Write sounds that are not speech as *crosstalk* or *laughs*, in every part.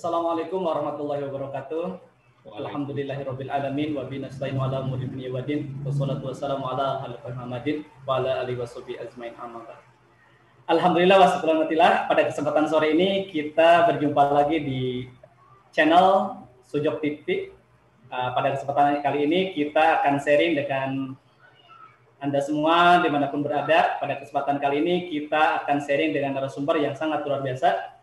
Assalamualaikum warahmatullahi wabarakatuh. Alhamdulillahirabbil alamin wa binasta'in ala umuri dunya wa din. Wassalatu wassalamu ala khalqi Muhammadin wa ala alihi washabihi ajmain amma Alhamdulillah wassalamatillah pada kesempatan sore ini kita berjumpa lagi di channel Sujok TV. Uh, pada kesempatan kali ini kita akan sharing dengan anda semua di mana pun berada. Pada kesempatan kali ini kita akan sharing dengan narasumber yang sangat luar biasa.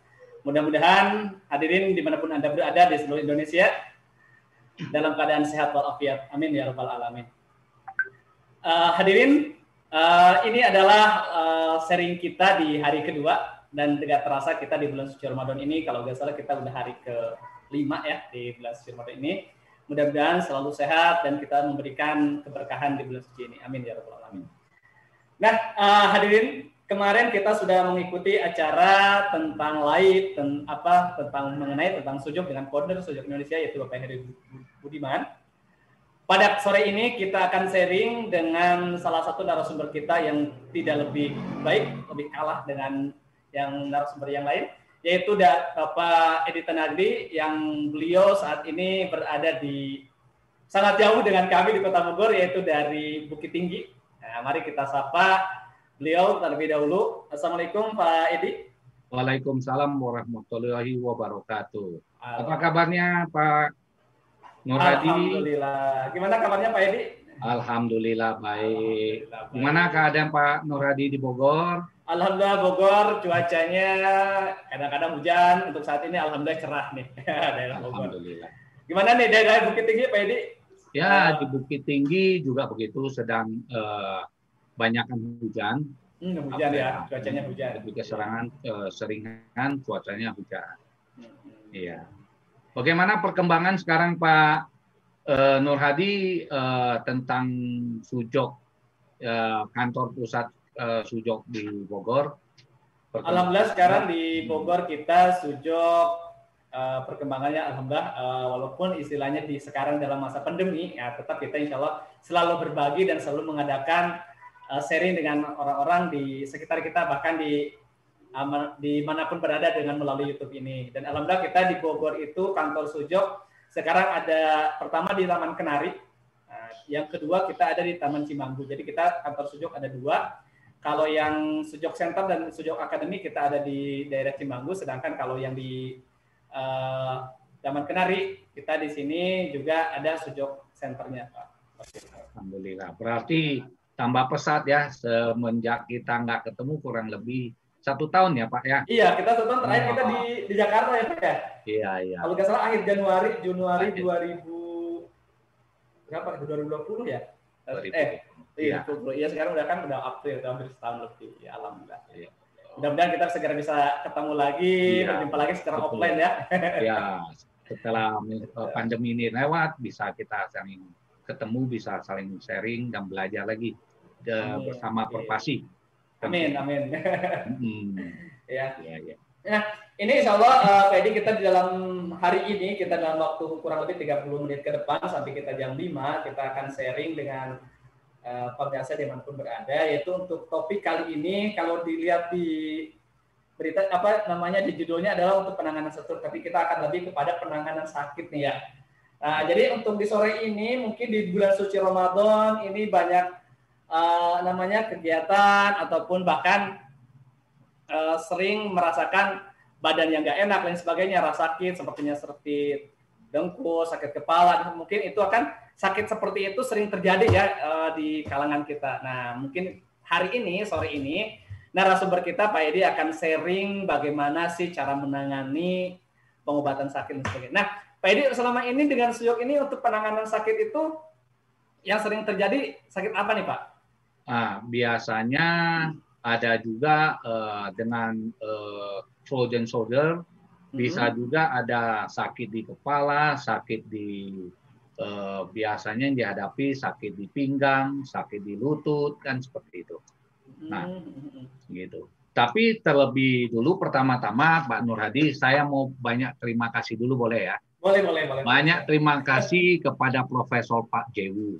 Mudah-mudahan hadirin di mana pun Anda berada di seluruh Indonesia dalam keadaan sehat walafiat. Amin ya rabbal alamin. Uh, hadirin, uh, ini adalah uh, sharing kita di hari kedua dan tidak terasa kita di bulan suci Ramadan ini. Kalau nggak salah kita udah hari ke lima ya di bulan suci Ramadan ini. Mudah-mudahan selalu sehat dan kita memberikan keberkahan di bulan suci ini. Amin ya rabbal alamin. Nah, uh, hadirin, kemarin kita sudah mengikuti acara tentang live ten, apa tentang mengenai tentang sujud dengan founder sujud Indonesia yaitu Bapak Heri Budiman. Pada sore ini kita akan sharing dengan salah satu narasumber kita yang tidak lebih baik, lebih kalah dengan yang narasumber yang lain, yaitu Bapak Edi Tanagri yang beliau saat ini berada di sangat jauh dengan kami di Kota Bogor, yaitu dari Bukit Tinggi. Nah, mari kita sapa beliau terlebih dahulu. Assalamualaikum Pak Edi. Waalaikumsalam warahmatullahi wabarakatuh. Apa kabarnya Pak Nur Hadi? Alhamdulillah. Gimana kabarnya Pak Edi? Alhamdulillah baik. Gimana keadaan Pak Nur Hadi di Bogor? Alhamdulillah Bogor cuacanya kadang-kadang hujan. Untuk saat ini alhamdulillah cerah nih *laughs* daerah Bogor. Alhamdulillah. Gimana nih daerah Bukit Tinggi Pak Edi? Ya di Bukit Tinggi juga begitu sedang uh, banyakkan hujan. Hmm, hujan ya, cuacanya hujan. Lebih keserangan uh, seringan cuacanya hujan. Hmm. Iya. Bagaimana perkembangan sekarang Pak uh, Nur Hadi uh, tentang Sujok uh, kantor pusat uh, Sujok di Bogor? Alhamdulillah sekarang di Bogor kita Sujok uh, perkembangannya alhamdulillah uh, walaupun istilahnya di sekarang dalam masa pandemi ya tetap kita insya Allah selalu berbagi dan selalu mengadakan uh, sharing dengan orang-orang di sekitar kita bahkan di di mana pun berada dengan melalui YouTube ini. Dan alhamdulillah kita di Bogor itu kantor Sujok sekarang ada pertama di Taman Kenari, nah, yang kedua kita ada di Taman Cimanggu. Jadi kita kantor Sujok ada dua. Kalau yang Sujok Center dan Sujok Academy kita ada di daerah Cimanggu, sedangkan kalau yang di uh, Taman Kenari kita di sini juga ada Sujok Centernya, Pak. Alhamdulillah. Berarti tambah pesat ya semenjak kita nggak ketemu kurang lebih satu tahun ya Pak ya? Iya, kita satu tahun terakhir oh. kita di di Jakarta ya Pak ya? Iya, iya. Kalau nggak salah akhir Januari, Januari akhir. 2000 berapa? 2020 ya? 2020. Eh, iya, ya. iya sekarang udah kan udah April, udah hampir setahun lebih. Ya alhamdulillah. Iya. Mudah-mudahan kita segera bisa ketemu lagi, iya, berjumpa lagi secara betul. offline ya. Iya, setelah *laughs* pandemi ini lewat bisa kita saling ketemu, bisa saling sharing dan belajar lagi ke, bersama Perpasi. Amin, amin. Hmm. ya. ya, ya. Nah, ini insya Allah uh, Pak Edi kita di dalam hari ini, kita dalam waktu kurang lebih 30 menit ke depan sampai kita jam 5, kita akan sharing dengan uh, Pak Biasa di mana pun berada, yaitu untuk topik kali ini, kalau dilihat di berita apa namanya di judulnya adalah untuk penanganan stroke, tapi kita akan lebih kepada penanganan sakit nih ya. Nah, jadi untuk di sore ini mungkin di bulan suci Ramadan ini banyak uh, namanya kegiatan ataupun bahkan uh, sering merasakan badan yang gak enak dan sebagainya, rasa sakit sepertinya seperti dengkul, sakit kepala, mungkin itu akan sakit seperti itu sering terjadi ya uh, di kalangan kita. Nah, mungkin hari ini, sore ini, narasumber kita Pak Edi akan sharing bagaimana sih cara menangani pengobatan sakit dan sebagainya. Nah, Pak Edi selama ini dengan sujok ini untuk penanganan sakit itu yang sering terjadi sakit apa nih Pak? Nah, biasanya ada juga uh, dengan uh, frozen shoulder, bisa mm -hmm. juga ada sakit di kepala, sakit di uh, biasanya yang dihadapi sakit di pinggang, sakit di lutut, kan seperti itu. Nah, mm -hmm. gitu. Tapi terlebih dulu pertama-tama Pak Nur Hadi, saya mau banyak terima kasih dulu boleh ya? Boleh, boleh, boleh. Banyak terima kasih kepada Profesor Pak Jewu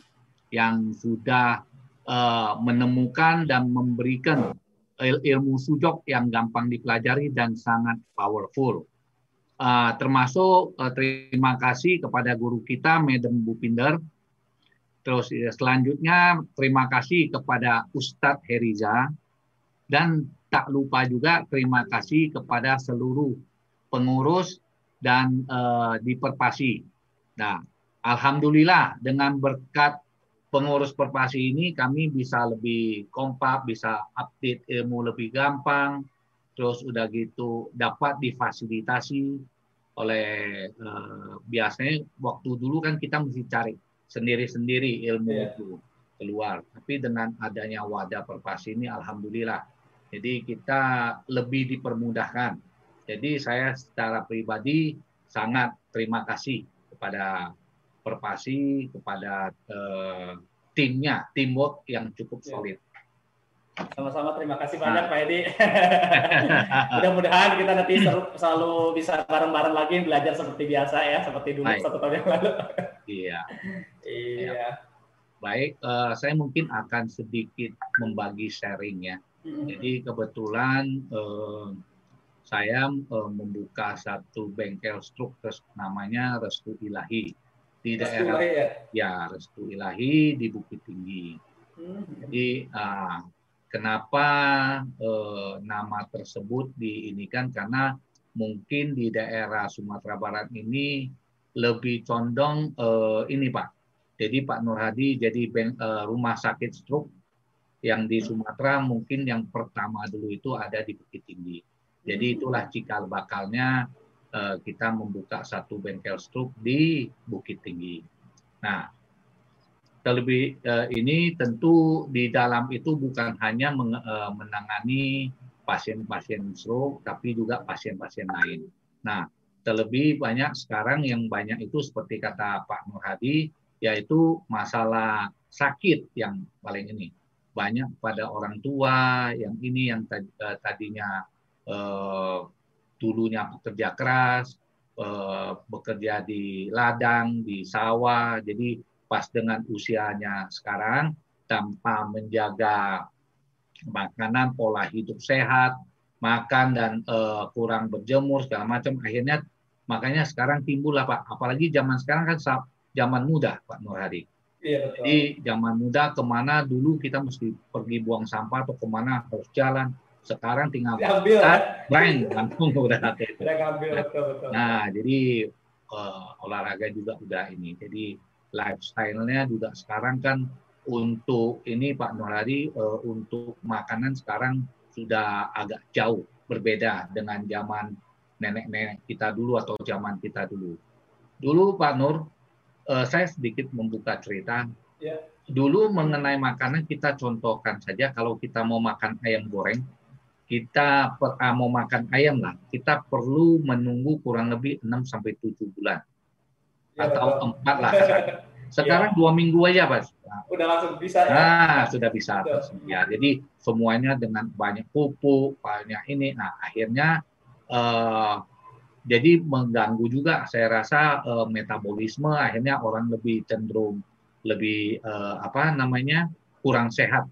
yang sudah uh, menemukan dan memberikan ilmu sujok yang gampang dipelajari dan sangat powerful. uh, termasuk uh, terima kasih kepada guru kita Madam Bupinder. Terus ya, selanjutnya terima kasih kepada Ustadz Heriza dan tak lupa juga terima kasih kepada seluruh pengurus dan uh, di Perpasi. Nah, alhamdulillah dengan berkat pengurus Perpasi ini kami bisa lebih kompak, bisa update ilmu lebih gampang, terus udah gitu dapat difasilitasi oleh uh, biasanya waktu dulu kan kita mesti cari sendiri-sendiri ilmu yeah. itu keluar. Tapi dengan adanya wadah perpasi ini alhamdulillah. Jadi kita lebih dipermudahkan. Jadi saya secara pribadi sangat terima kasih kepada Perpasi, kepada uh, timnya, teamwork yang cukup yeah. solid. Sama-sama terima kasih banyak nah. Pak Edi. *laughs* Mudah-mudahan kita nanti selalu bisa bareng-bareng lagi belajar seperti biasa ya, seperti dulu Baik. satu tahun yang lalu. iya. Iya. Baik, uh, saya mungkin akan sedikit membagi sharing ya. Mm-hmm. Jadi kebetulan uh, saya uh, membuka satu bengkel struk namanya Restu Ilahi di Restu daerah Ilahi, ya? ya Restu Ilahi di Bukit Tinggi. Hmm. Jadi uh, Kenapa eh, nama tersebut diinikan karena mungkin di daerah Sumatera Barat ini lebih condong eh, ini Pak. Jadi Pak Nur Hadi jadi eh, rumah sakit stroke yang di Sumatera mungkin yang pertama dulu itu ada di Bukit Tinggi. Jadi itulah cikal bakalnya eh, kita membuka satu bengkel stroke di Bukit Tinggi. Nah, terlebih uh, ini tentu di dalam itu bukan hanya meng, uh, menangani pasien-pasien stroke, tapi juga pasien-pasien lain. Nah, terlebih banyak sekarang yang banyak itu seperti kata Pak Nur Hadi, yaitu masalah sakit yang paling ini. Banyak pada orang tua yang ini yang eh, tadinya uh, dulunya bekerja keras, uh, bekerja di ladang, di sawah, jadi pas dengan usianya sekarang tanpa menjaga makanan pola hidup sehat makan dan uh, kurang berjemur segala macam akhirnya makanya sekarang timbul lah pak. Apalagi zaman sekarang kan zaman muda pak Nur Hadi iya, jadi zaman muda ke mana dulu kita mesti pergi buang sampah atau ke mana harus jalan sekarang tinggal Diambil, ya? brand langsung udah nah jadi uh, olahraga juga udah ini jadi lifestyle-nya juga sekarang kan untuk ini Pak Nuradi uh, untuk makanan sekarang sudah agak jauh berbeda dengan zaman nenek-nenek kita dulu atau zaman kita dulu. Dulu Pak Nur, uh, saya sedikit membuka cerita. Yeah. Dulu mengenai makanan kita contohkan saja kalau kita mau makan ayam goreng, kita per, uh, mau makan ayam lah, kita perlu menunggu kurang lebih 6 sampai 7 bulan ya, atau empat lah. *laughs* Sekarang ya. dua minggu aja, Pak. Udah langsung bisa ya? Nah, sudah bisa. Ya, jadi semuanya dengan banyak pupuk, banyak ini. Nah, akhirnya uh, jadi mengganggu juga saya rasa uh, metabolisme akhirnya orang lebih cenderung lebih uh, apa namanya kurang sehat.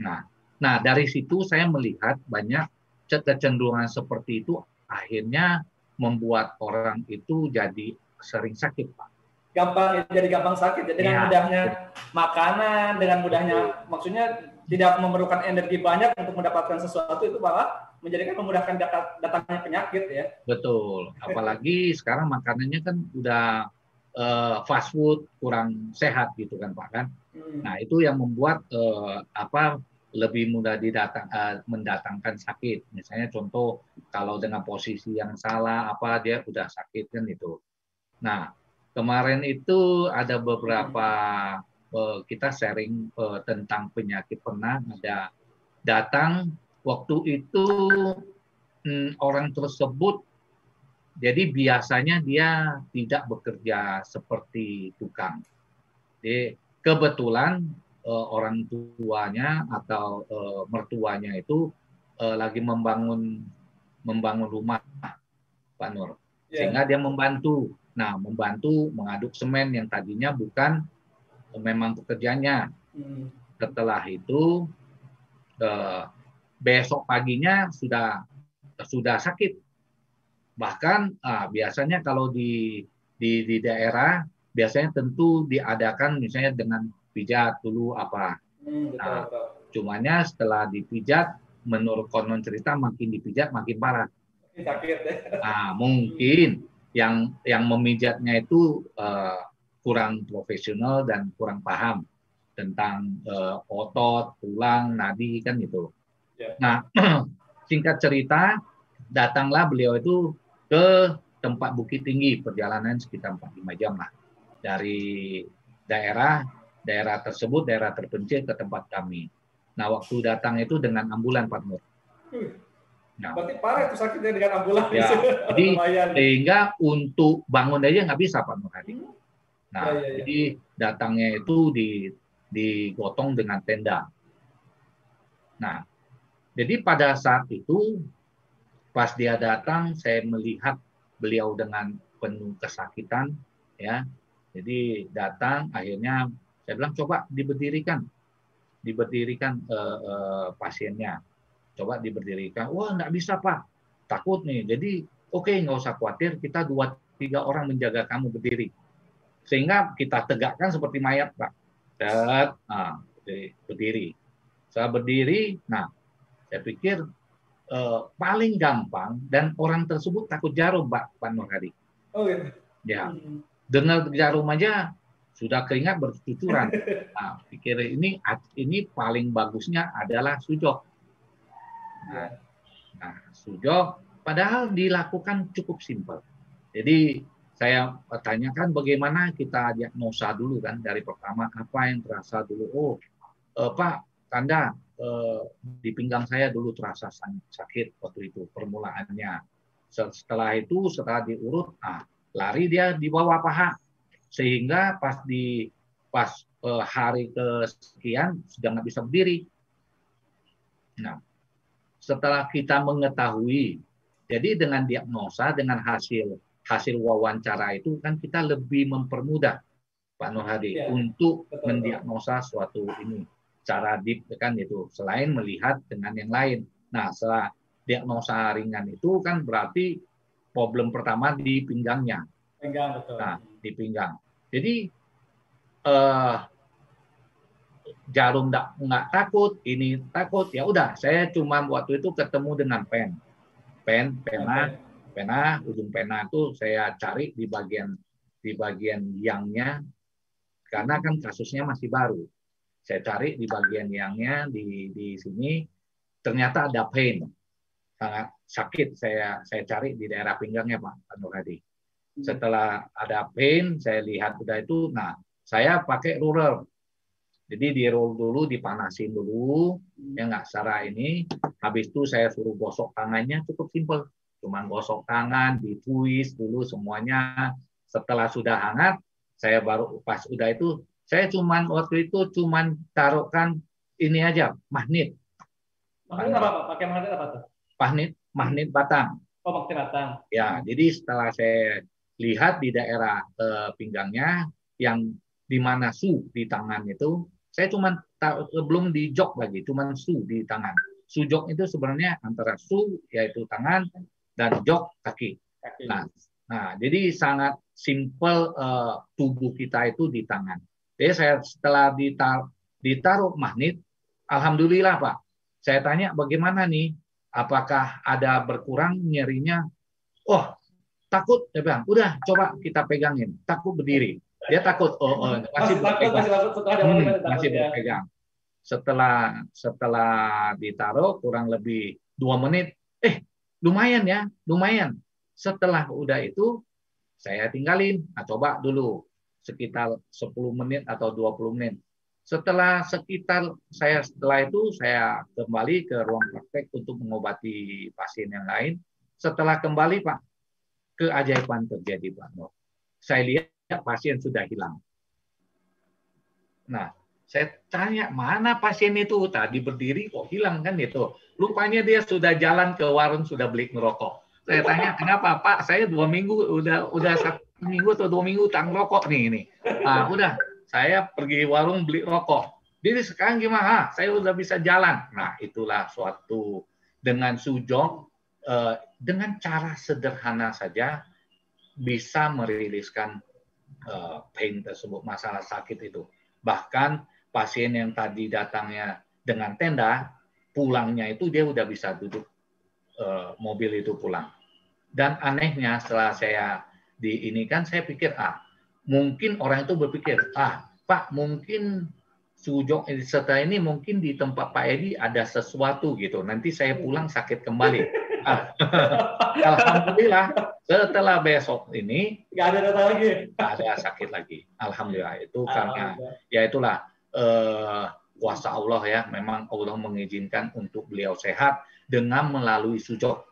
Nah, nah dari situ saya melihat banyak kecenderungan seperti itu akhirnya membuat orang itu jadi sering sakit, Pak gampang jadi gampang sakit ya. dengan ya. mudahnya makanan dengan mudahnya maksudnya tidak memerlukan energi banyak untuk mendapatkan sesuatu itu malah menjadikan memudahkan datangnya penyakit ya betul apalagi sekarang makanannya kan udah uh, fast food kurang sehat gitu kan pak kan hmm. nah itu yang membuat uh, apa lebih mudah didatang uh, mendatangkan sakit misalnya contoh kalau dengan posisi yang salah apa dia udah sakit kan itu nah Kemarin itu ada beberapa uh, kita sharing uh, tentang penyakit pernah ada datang waktu itu um, orang tersebut jadi biasanya dia tidak bekerja seperti tukang. Jadi kebetulan uh, orang tuanya atau uh, mertuanya itu uh, lagi membangun membangun rumah, Pak Nur, yeah. sehingga dia membantu Nah, membantu mengaduk semen yang tadinya bukan memang pekerjaannya. Hmm. Setelah itu eh, besok paginya sudah sudah sakit. bahkan ah, biasanya kalau di di di daerah biasanya tentu diadakan misalnya dengan pijat dulu apa. Hmm, Nah, betul. Setelah dipijat, menurut konon cerita makin dipijat makin parah. Sakit ya. Nah, mungkin yang yang memijatnya itu eh, kurang profesional dan kurang paham tentang eh, otot, tulang, nadi kan gitu. Ya. Nah, *clears throat* singkat cerita, datanglah beliau itu ke tempat Bukit Tinggi, perjalanan sekitar 4-5 jam lah dari daerah daerah tersebut, daerah terpencil ke tempat kami. Nah, waktu datang itu dengan ambulan Pak Nur. Hmm. Nah, Berarti parah itu sakitnya dengan ambulans. Ya, *laughs* jadi sehingga untuk bangun aja nggak bisa Pak Nur Hadi. Hmm. Nah, Ya, ya, ya. jadi datangnya itu di digotong dengan tenda. Nah, jadi pada saat itu pas dia datang saya melihat beliau dengan penuh kesakitan ya. Jadi datang akhirnya saya bilang coba diberdirikan. Diberdirikan eh, eh, pasiennya. Coba diberdirikan. Wah, nggak bisa, Pak. Takut nih. Jadi oke nggak usah khawatir kita dua tiga orang menjaga kamu berdiri sehingga kita tegakkan seperti mayat pak Dan, nah, berdiri, saya berdiri nah saya pikir eh, paling gampang dan orang tersebut takut jarum pak Pak Nur Hadi Oh gitu. ya Hmm. dengar jarum aja sudah keringat bercucuran *laughs* nah pikir ini ini paling bagusnya adalah sujok Ya. Nah, sujok padahal dilakukan cukup simpel. Jadi saya tanyakan bagaimana kita diagnosa dulu kan dari pertama apa yang terasa dulu. Oh, eh, Pak Kanda eh, di pinggang saya dulu terasa sakit waktu itu permulaannya. Setelah itu setelah diurut, ah lari dia di bawah paha sehingga pas di pas eh, hari kesekian sudah nggak bisa berdiri. Nah, setelah kita mengetahui, jadi dengan diagnosa, dengan hasil hasil wawancara itu kan kita lebih mempermudah Pak Nur Hadi Iya, untuk betul, mendiagnosa suatu ini cara deep kan itu selain melihat dengan yang lain. Nah setelah diagnosa ringan itu kan berarti problem pertama di pinggangnya Pegang betul. Nah, di pinggang. Jadi eh jarum nggak nggak takut, ini takut ya udah. Saya cuma waktu itu ketemu dengan pen, pen, pena, pena, ujung pena itu saya cari di bagian di bagian yangnya karena kan kasusnya masih baru. Saya cari di bagian yangnya di di sini ternyata ada pain sangat sakit saya saya cari di daerah pinggangnya Pak Pak Nur Hadi setelah ada pain saya lihat udah itu nah saya pakai ruler. Jadi di roll dulu dipanasin dulu ya nggak secara ini. Habis itu saya suruh gosok tangannya cukup simpel. Cuman gosok tangan ditwist dulu semuanya. Setelah sudah hangat saya baru pas udah itu saya cuman waktu itu cuman taruhkan ini aja magnet. Magnet apa Pak? Pakai magnet apa tuh? magnet magnet batang. Oh, magnet batang. Ya, jadi setelah saya lihat di daerah eh, pinggangnya yang di mana su di tangan itu, saya cuma belum di jok lagi, cuma su di tangan. Su jok itu sebenarnya antara su yaitu tangan dan jok kaki. Nah, nah jadi sangat simpel eh, tubuh kita itu di tangan. Jadi saya setelah ditar, ditaruh magnet, alhamdulillah Pak. Saya tanya bagaimana nih apakah ada berkurang nyerinya? Oh, takut dia bilang, udah coba kita pegangin, takut berdiri. Dia takut, oh, oh masih, takut, masih takut Hmm, masih berpegang. Setelah setelah ditaruh kurang lebih dua menit, eh lumayan ya, lumayan. Setelah udah itu saya tinggalin, nah, coba dulu sekitar 10 menit atau 20 menit. Setelah sekitar saya setelah itu saya kembali ke ruang praktek untuk mengobati pasien yang lain. Setelah kembali Pak, keajaiban terjadi Pak Nur. Saya lihat pasien sudah hilang. Nah, saya tanya mana pasien itu tadi berdiri kok hilang kan itu. Lupanya dia sudah jalan ke warung sudah beli ngerokok. Saya tanya kenapa Pak? Saya dua minggu udah udah satu minggu atau dua minggu tang rokok nih ini. Ah udah saya pergi warung beli rokok. Jadi sekarang gimana? Ah, saya udah bisa jalan. Nah itulah suatu dengan sujong uh, dengan cara sederhana saja bisa meriliskan uh, pain tersebut, masalah sakit itu. Bahkan pasien yang tadi datangnya dengan tenda, pulangnya itu dia udah bisa duduk uh, mobil itu pulang. Dan anehnya setelah saya di ini kan saya pikir ah mungkin orang itu berpikir ah Pak mungkin Sujok setelah ini mungkin di tempat Pak Edi ada sesuatu gitu. Nanti saya pulang sakit kembali. Alhamdulillah setelah besok ini nggak ada data lagi. Nggak ada sakit lagi. Alhamdulillah itu karena ya itulah eh, kuasa Allah ya. Memang Allah mengizinkan untuk beliau sehat dengan melalui sujud.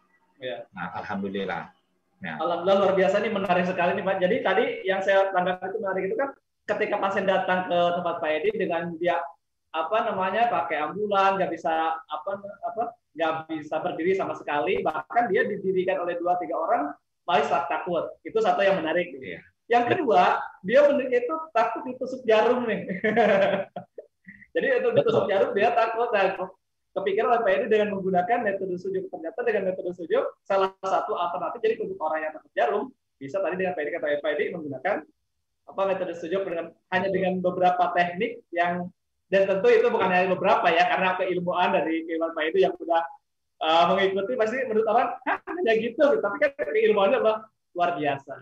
Ya. Nah, alhamdulillah. Ya. Alhamdulillah luar biasa nih menarik sekali nih Pak. Jadi tadi yang saya tanggapi itu menarik itu kan ketika pasien datang ke tempat Pak Edi dengan dia apa namanya pakai ambulan nggak bisa apa apa nggak bisa berdiri sama sekali. Bahkan dia didirikan oleh dua tiga orang paling takut. Itu satu yang menarik. Yeah. yang kedua dia itu takut ditusuk jarum nih. *laughs* Jadi itu ditusuk jarum dia takut. Dan kepikiran oleh Edi dengan menggunakan metode sujud ternyata dengan metode sujud salah satu alternatif jadi untuk orang yang takut jarum bisa tadi dengan Edi kata Edi menggunakan apa metode sujud dengan hanya dengan beberapa teknik yang dan tentu itu bukan hanya beberapa ya karena keilmuan dari keilmuan Pak itu yang sudah uh, mengikuti pasti menurut orang hanya gitu tapi kan keilmuannya adalah luar biasa.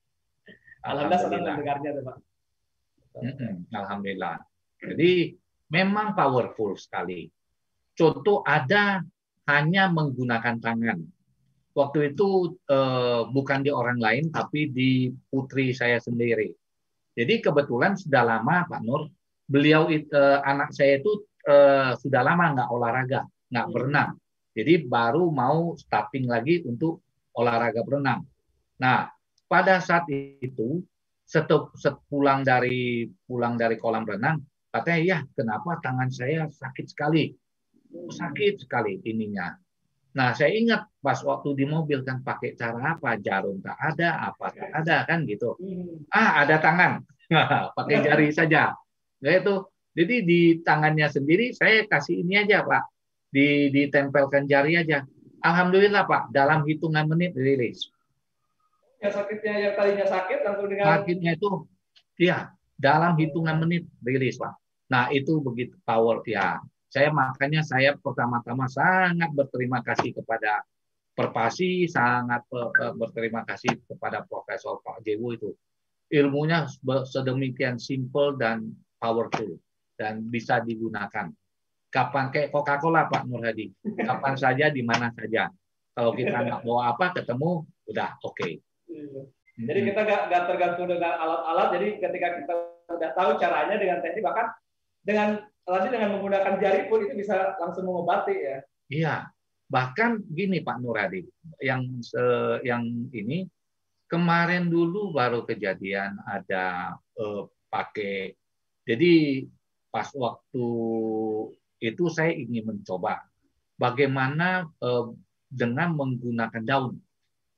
*laughs* Alhamdulillah senang mendengarnya Pak. Alhamdulillah. Jadi memang powerful sekali. Contoh ada hanya menggunakan tangan waktu itu eh, bukan di orang lain tapi di putri saya sendiri. Jadi kebetulan sudah lama Pak Nur, beliau eh, anak saya itu eh, sudah lama nggak olahraga, nggak hmm. berenang. Jadi baru mau starting lagi untuk olahraga berenang. Nah pada saat itu setelah pulang dari pulang dari kolam renang, katanya ya kenapa tangan saya sakit sekali, sakit sekali ininya Nah, saya ingat pas waktu di mobil kan pakai cara apa? Jarum tak ada, apa tak ada kan gitu. Hmm. Ah, ada tangan. *laughs* pakai jari saja. Nah, itu. Jadi di tangannya sendiri saya kasih ini aja, Pak. Di ditempelkan jari aja. Alhamdulillah, Pak, dalam hitungan menit rilis. Yang sakitnya yang tadinya sakit langsung dengan sakitnya itu iya, dalam hitungan menit rilis, Pak. Nah, itu begitu power ya saya makanya saya pertama-tama sangat berterima kasih kepada Perpasi, sangat berterima kasih kepada Profesor Pak Jewo itu. Ilmunya sedemikian simple dan powerful dan bisa digunakan. Kapan kayak Coca-Cola Pak Nur Hadi, kapan saja di mana saja. Kalau kita *laughs* nggak bawa apa ketemu udah oke. Okay. Jadi kita nggak tergantung dengan alat-alat. Jadi ketika kita sudah tahu caranya dengan teknik bahkan dengan Tadi dengan menggunakan jari pun itu bisa langsung mengobati ya. Iya. Bahkan gini Pak Nuradi, yang eh, yang ini kemarin dulu baru kejadian ada eh, pakai jadi pas waktu itu saya ingin mencoba bagaimana eh, dengan menggunakan daun.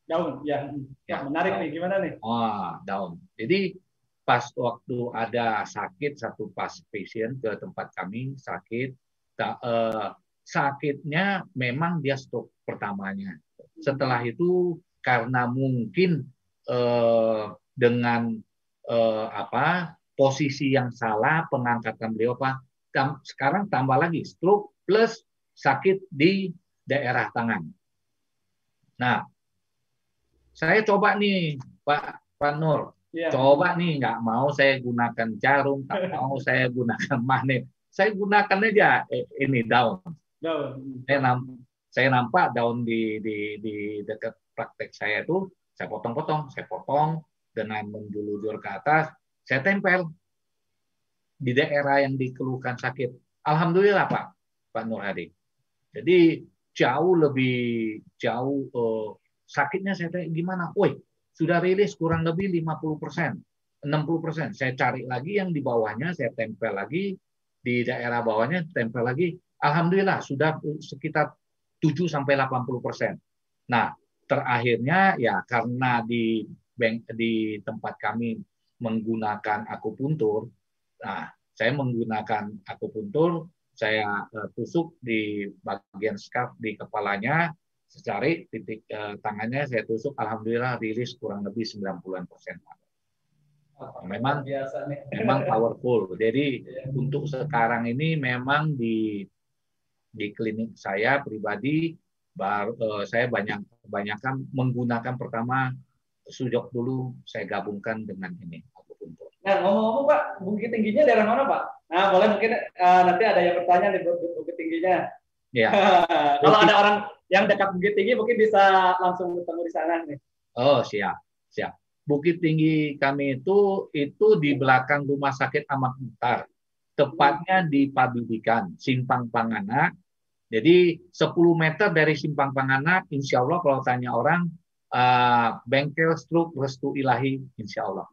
Daun, ya. ya menarik daun. nih, gimana nih? Oh, daun. Jadi pas waktu ada sakit satu pas pasien ke tempat kami sakit tak, eh, sakitnya memang dia stroke pertamanya setelah itu karena mungkin eh, dengan eh, apa posisi yang salah pengangkatan beliau pak tam, sekarang tambah lagi stroke plus sakit di daerah tangan nah saya coba nih Pak Pak Nur Yeah. Coba nih nggak mau saya gunakan jarum, tak *laughs* mau saya gunakan magnet. Saya gunakan aja eh, ini daun. Daun. Saya nampak, saya nampak daun di di di dekat praktek saya itu saya potong-potong, saya potong dengan menjulur ke atas, saya tempel di daerah yang dikeluhkan sakit. Alhamdulillah Pak, Pak Nur Hadi. Jadi jauh lebih jauh uh, sakitnya saya tanya gimana? Woi, sudah rilis kurang lebih 50 persen, 60 persen. Saya cari lagi yang di bawahnya, saya tempel lagi di daerah bawahnya, tempel lagi. Alhamdulillah sudah sekitar 7 sampai 80 persen. Nah, terakhirnya ya karena di bank, di tempat kami menggunakan akupuntur, nah saya menggunakan akupuntur, saya uh, tusuk di bagian scarf di kepalanya, secari titik uh, tangannya saya tusuk alhamdulillah rilis kurang lebih 90-an persen memang biasa nih. memang *laughs* powerful jadi yeah. untuk sekarang ini memang di di klinik saya pribadi baru uh, saya banyak kebanyakan menggunakan pertama sujok dulu saya gabungkan dengan ini Nah ngomong-ngomong Pak, bukit tingginya daerah mana Pak? Nah boleh mungkin uh, nanti ada yang bertanya di bukit tingginya. Iya. *laughs* Kalau ada orang yang dekat Bukit Tinggi mungkin bisa langsung ketemu di sana nih. Oh siap, siap. Bukit Tinggi kami itu itu di belakang Rumah Sakit Amak Mutar, tepatnya di Pabidikan, Simpang Pangana. Jadi 10 meter dari Simpang Pangana, insya Allah kalau tanya orang, uh, bengkel struk restu ilahi, insya Allah.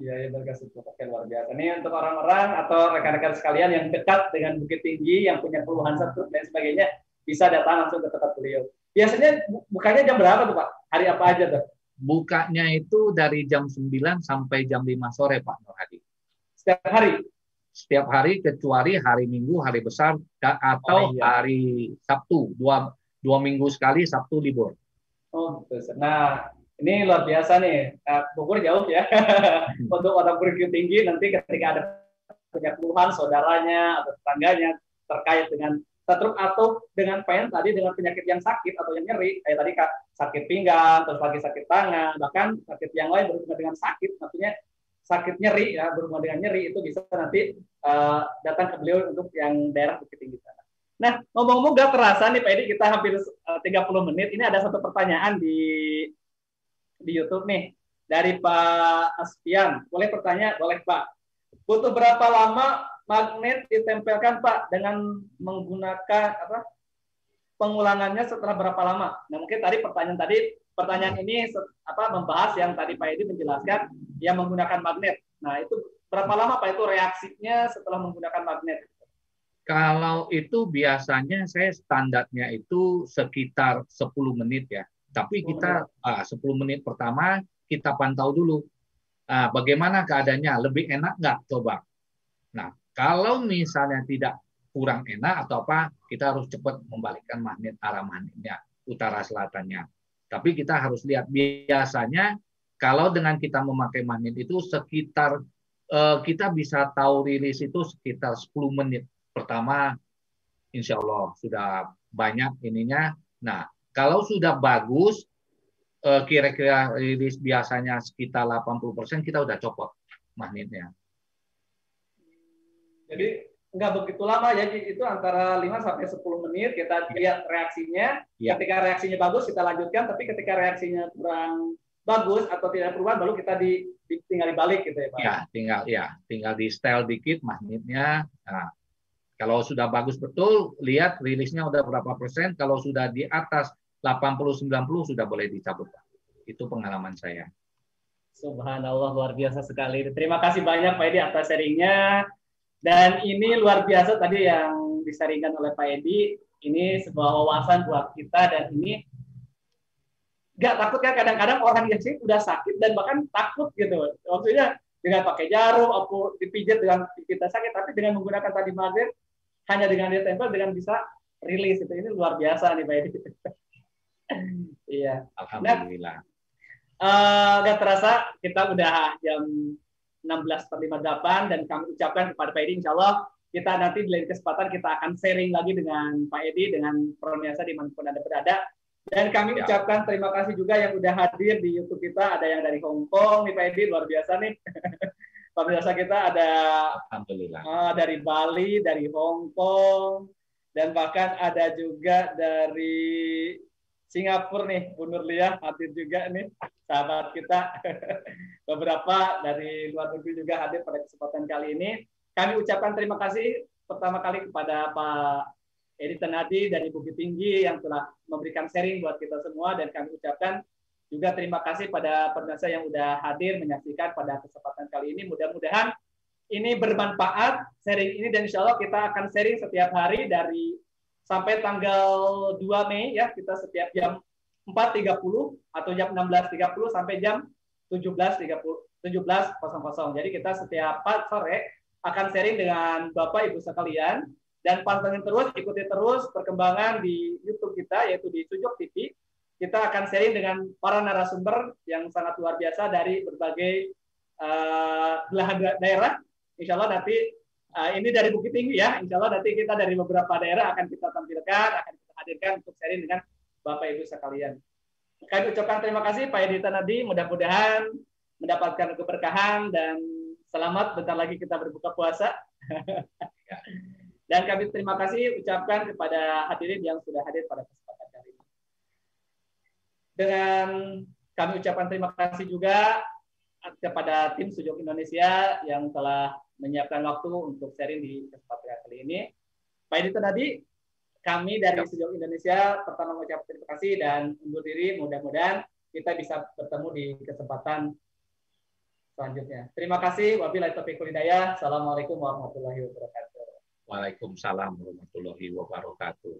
Iya, ya, berkasih pakai luar biasa. Ini untuk orang-orang atau rekan-rekan sekalian yang dekat dengan Bukit Tinggi, yang punya keluhan stroke dan sebagainya, bisa datang langsung ke tempat beliau. Biasanya bukanya jam berapa tuh Pak? Hari apa aja tuh? Bukanya itu dari jam 9 sampai jam 5 sore Pak Nur Hadi. Setiap hari? Setiap hari kecuali hari Minggu, hari besar, atau oh, iya. hari Sabtu. Dua, dua minggu sekali Sabtu libur. Oh, gitu. Nah, ini luar biasa nih. Nah, Bogor jauh ya. *laughs* Untuk orang berikut tinggi nanti ketika ada punya keluhan saudaranya atau tetangganya terkait dengan stroke atau dengan pain tadi dengan penyakit yang sakit atau yang nyeri kayak tadi kak sakit pinggang terus lagi sakit tangan bahkan sakit yang lain berhubungan dengan sakit maksudnya sakit nyeri ya berhubungan dengan nyeri itu bisa nanti uh, datang ke beliau untuk yang daerah bukit tinggi sana. Nah ngomong-ngomong gak terasa nih Pak Edi kita hampir eh, uh, 30 menit ini ada satu pertanyaan di di YouTube nih dari Pak Aspian. Boleh pertanyaan? Boleh Pak. Butuh berapa lama magnet ditempelkan Pak dengan menggunakan apa? Pengulangannya setelah berapa lama? Nah mungkin tadi pertanyaan tadi pertanyaan ini apa membahas yang tadi Pak Edi menjelaskan yang menggunakan magnet. Nah itu berapa lama Pak itu reaksinya setelah menggunakan magnet? Kalau itu biasanya saya standarnya itu sekitar 10 menit ya. Tapi kita uh, 10 menit pertama kita pantau dulu uh, bagaimana keadaannya, lebih enak nggak coba. Nah, kalau misalnya tidak kurang enak atau apa, kita harus cepat membalikkan magnet arah magnetnya utara selatannya. Tapi kita harus lihat biasanya kalau dengan kita memakai magnet itu sekitar uh, kita bisa tahu rilis itu sekitar 10 menit pertama insya Allah sudah banyak ininya. Nah, kalau sudah bagus, eh, kira-kira rilis biasanya sekitar 80%, kita udah copot magnetnya. Jadi nggak begitu lama ya, itu antara 5 sampai 10 menit kita lihat reaksinya. Ya. Ketika reaksinya bagus kita lanjutkan, tapi ketika reaksinya kurang bagus atau tidak perubahan baru kita di, di tinggal dibalik gitu ya Pak. Ya, tinggal ya, tinggal di style dikit magnetnya. Nah, kalau sudah bagus betul, lihat rilisnya udah berapa persen. Kalau sudah di atas 80-90 sudah boleh dicabut. Itu pengalaman saya. Subhanallah, luar biasa sekali. Terima kasih banyak Pak Edi atas sharingnya. Dan ini luar biasa tadi yang disaringkan oleh Pak Edi. Ini sebuah wawasan buat kita dan ini nggak takut kan kadang-kadang orang yang sih udah sakit dan bahkan takut gitu. Maksudnya dengan pakai jarum, atau dipijat dengan kita sakit, tapi dengan menggunakan tadi magnet hanya dengan dia tempel dengan bisa rilis itu ini luar biasa nih Pak Edi. *laughs* Iya. Alhamdulillah. Nah, uh, gak terasa kita udah jam 16.58 dan kami ucapkan kepada Pak Edi insya Allah kita nanti di lain kesempatan kita akan sharing lagi dengan Pak Edi dengan Proniasa di mana pun Anda berada. Dan kami ya. ucapkan terima kasih juga yang udah hadir di YouTube kita. Ada yang dari Hong Kong nih Pak Edi, luar biasa nih. *laughs* Pemirsa kita ada Alhamdulillah. Uh, dari Bali, dari Hong Kong, dan bahkan ada juga dari Singapura nih, Bu Nurlia hadir juga nih, sahabat kita. *laughs* Beberapa dari luar negeri juga hadir pada kesempatan kali ini. Kami ucapkan terima kasih pertama kali kepada Pak Edi Tenadi dari Bukit Tinggi yang telah memberikan sharing buat kita semua dan kami ucapkan juga terima kasih pada pemirsa yang sudah hadir menyaksikan pada kesempatan kali ini. Mudah-mudahan ini bermanfaat sharing ini dan insya Allah kita akan sharing setiap hari dari sampai tanggal 2 Mei ya kita setiap jam 4.30 atau jam 16.30 sampai jam 17.30 17.00. Jadi kita setiap sore akan sharing dengan Bapak Ibu sekalian dan pantengin terus, ikuti terus perkembangan di YouTube kita yaitu di Sujok TV. Kita akan sharing dengan para narasumber yang sangat luar biasa dari berbagai uh, daerah. Insya Allah nanti uh, ini dari Bukit Tinggi ya. Insya Allah nanti kita dari beberapa daerah akan kita tampilkan, akan kita hadirkan untuk sharing dengan Bapak Ibu sekalian. Kami ucapkan terima kasih Pak Edita Nadi. Mudah-mudahan mendapatkan keberkahan dan selamat bentar lagi kita berbuka puasa. *laughs* dan kami terima kasih ucapkan kepada hadirin yang sudah hadir pada kesempatan kali ini. Dengan kami ucapkan terima kasih juga kepada tim Sujok Indonesia yang telah menyiapkan waktu untuk sharing di kesempatan kali ini. Pak Edita Nadi, kami dari Sejauh Indonesia pertama mengucapkan terima kasih dan undur diri. Mudah-mudahan kita bisa bertemu di kesempatan selanjutnya. Terima kasih. Wabillahi taufiq hidayah. Assalamualaikum warahmatullahi wabarakatuh. Waalaikumsalam warahmatullahi wabarakatuh.